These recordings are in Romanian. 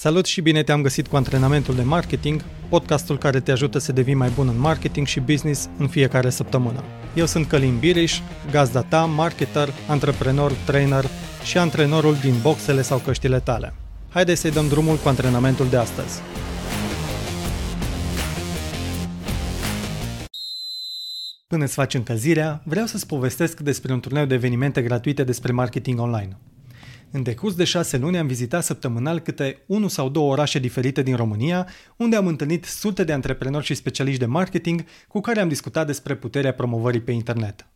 Salut și bine te-am găsit cu antrenamentul de marketing, podcastul care te ajută să devii mai bun în marketing și business în fiecare săptămână. Eu sunt Călin Biriș, gazda ta, marketer, antreprenor, trainer și antrenorul din boxele sau căștile tale. Haideți să-i dăm drumul cu antrenamentul de astăzi. Până îți faci încălzirea, vreau să-ți povestesc despre un turneu de evenimente gratuite despre marketing online. În decurs de șase luni am vizitat săptămânal câte unul sau două orașe diferite din România, unde am întâlnit sute de antreprenori și specialiști de marketing cu care am discutat despre puterea promovării pe internet.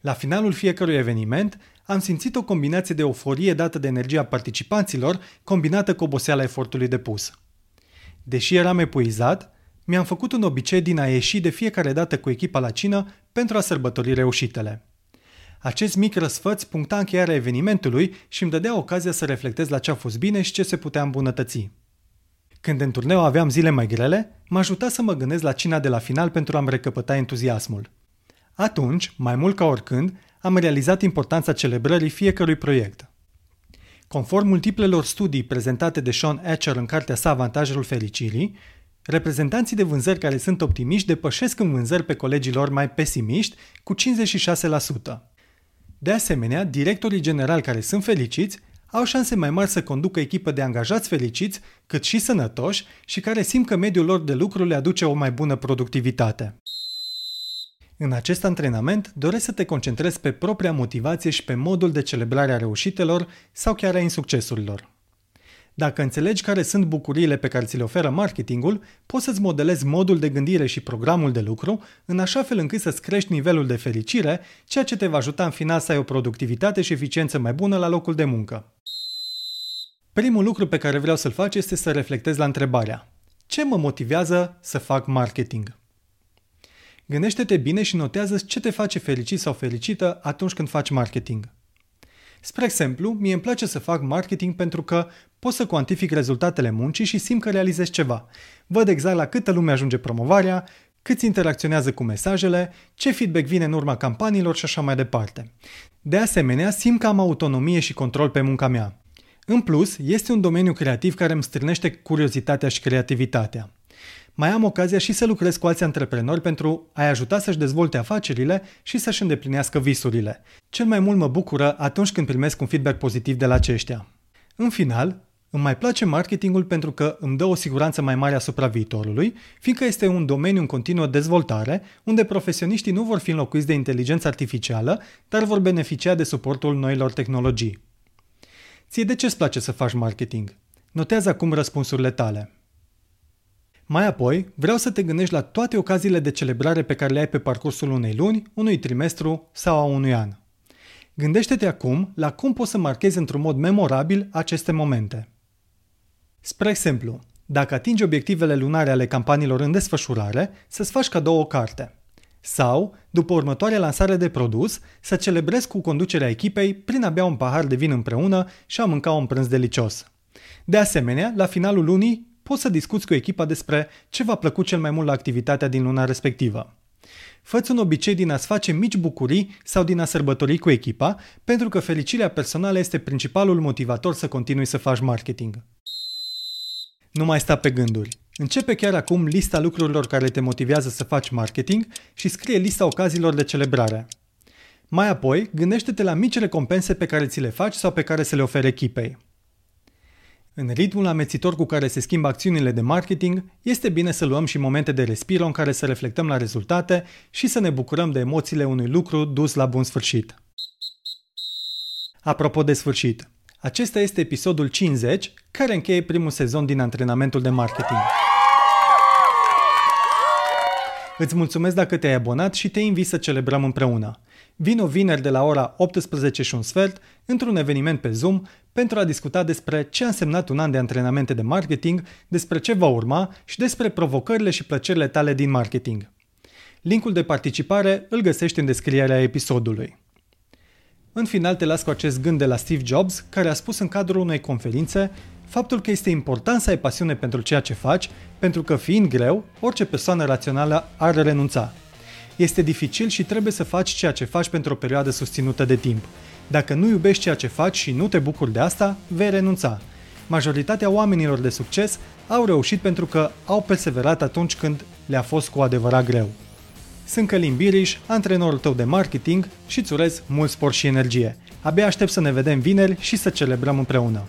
La finalul fiecărui eveniment, am simțit o combinație de euforie dată de energia participanților, combinată cu oboseala efortului depus. Deși eram epuizat, mi-am făcut un obicei din a ieși de fiecare dată cu echipa la cină pentru a sărbători reușitele. Acest mic răsfăț puncta încheierea evenimentului și îmi dădea ocazia să reflectez la ce a fost bine și ce se putea îmbunătăți. Când în turneu aveam zile mai grele, mă ajuta să mă gândesc la cina de la final pentru a-mi recăpăta entuziasmul. Atunci, mai mult ca oricând, am realizat importanța celebrării fiecărui proiect. Conform multiplelor studii prezentate de Sean Etcher în cartea sa Avantajul fericirii, reprezentanții de vânzări care sunt optimiști depășesc în vânzări pe colegii lor mai pesimiști cu 56%. De asemenea, directorii generali care sunt fericiți au șanse mai mari să conducă echipă de angajați fericiți, cât și sănătoși și care simt că mediul lor de lucru le aduce o mai bună productivitate. În acest antrenament doresc să te concentrezi pe propria motivație și pe modul de celebrare a reușitelor sau chiar a insuccesurilor. Dacă înțelegi care sunt bucuriile pe care ți le oferă marketingul, poți să-ți modelezi modul de gândire și programul de lucru în așa fel încât să-ți crești nivelul de fericire, ceea ce te va ajuta în final să ai o productivitate și eficiență mai bună la locul de muncă. Primul lucru pe care vreau să-l faci este să reflectezi la întrebarea Ce mă motivează să fac marketing? Gândește-te bine și notează ce te face fericit sau fericită atunci când faci marketing. Spre exemplu, mie îmi place să fac marketing pentru că pot să cuantific rezultatele muncii și simt că realizez ceva. Văd exact la câtă lume ajunge promovarea, câți interacționează cu mesajele, ce feedback vine în urma campaniilor și așa mai departe. De asemenea, simt că am autonomie și control pe munca mea. În plus, este un domeniu creativ care îmi strânește curiozitatea și creativitatea mai am ocazia și să lucrez cu alți antreprenori pentru a-i ajuta să-și dezvolte afacerile și să-și îndeplinească visurile. Cel mai mult mă bucură atunci când primesc un feedback pozitiv de la aceștia. În final, îmi mai place marketingul pentru că îmi dă o siguranță mai mare asupra viitorului, fiindcă este un domeniu în continuă dezvoltare, unde profesioniștii nu vor fi înlocuiți de inteligență artificială, dar vor beneficia de suportul noilor tehnologii. Ție de ce îți place să faci marketing? Notează acum răspunsurile tale. Mai apoi, vreau să te gândești la toate ocaziile de celebrare pe care le ai pe parcursul unei luni, unui trimestru sau a unui an. Gândește-te acum la cum poți să marchezi într-un mod memorabil aceste momente. Spre exemplu, dacă atingi obiectivele lunare ale campaniilor în desfășurare, să-ți faci cadou o carte. Sau, după următoarea lansare de produs, să celebrezi cu conducerea echipei prin a bea un pahar de vin împreună și a mânca un prânz delicios. De asemenea, la finalul lunii, poți să discuți cu echipa despre ce v-a plăcut cel mai mult la activitatea din luna respectivă. Făți un obicei din a-ți face mici bucurii sau din a sărbători cu echipa, pentru că fericirea personală este principalul motivator să continui să faci marketing. Nu mai sta pe gânduri. Începe chiar acum lista lucrurilor care te motivează să faci marketing și scrie lista ocaziilor de celebrare. Mai apoi, gândește-te la mici recompense pe care ți le faci sau pe care să le oferi echipei. În ritmul amețitor cu care se schimbă acțiunile de marketing, este bine să luăm și momente de respiro în care să reflectăm la rezultate și să ne bucurăm de emoțiile unui lucru dus la bun sfârșit. Apropo de sfârșit, acesta este episodul 50, care încheie primul sezon din antrenamentul de marketing. Îți mulțumesc dacă te-ai abonat și te invit să celebrăm împreună. Vino vineri de la ora 18 și un sfert într-un eveniment pe Zoom pentru a discuta despre ce a însemnat un an de antrenamente de marketing, despre ce va urma și despre provocările și plăcerile tale din marketing. Linkul de participare îl găsești în descrierea episodului. În final te las cu acest gând de la Steve Jobs, care a spus în cadrul unei conferințe faptul că este important să ai pasiune pentru ceea ce faci, pentru că fiind greu, orice persoană rațională ar renunța. Este dificil și trebuie să faci ceea ce faci pentru o perioadă susținută de timp. Dacă nu iubești ceea ce faci și nu te bucuri de asta, vei renunța. Majoritatea oamenilor de succes au reușit pentru că au perseverat atunci când le-a fost cu adevărat greu. Sunt Călin Biriș, antrenorul tău de marketing și îți urez mult spor și energie. Abia aștept să ne vedem vineri și să celebrăm împreună.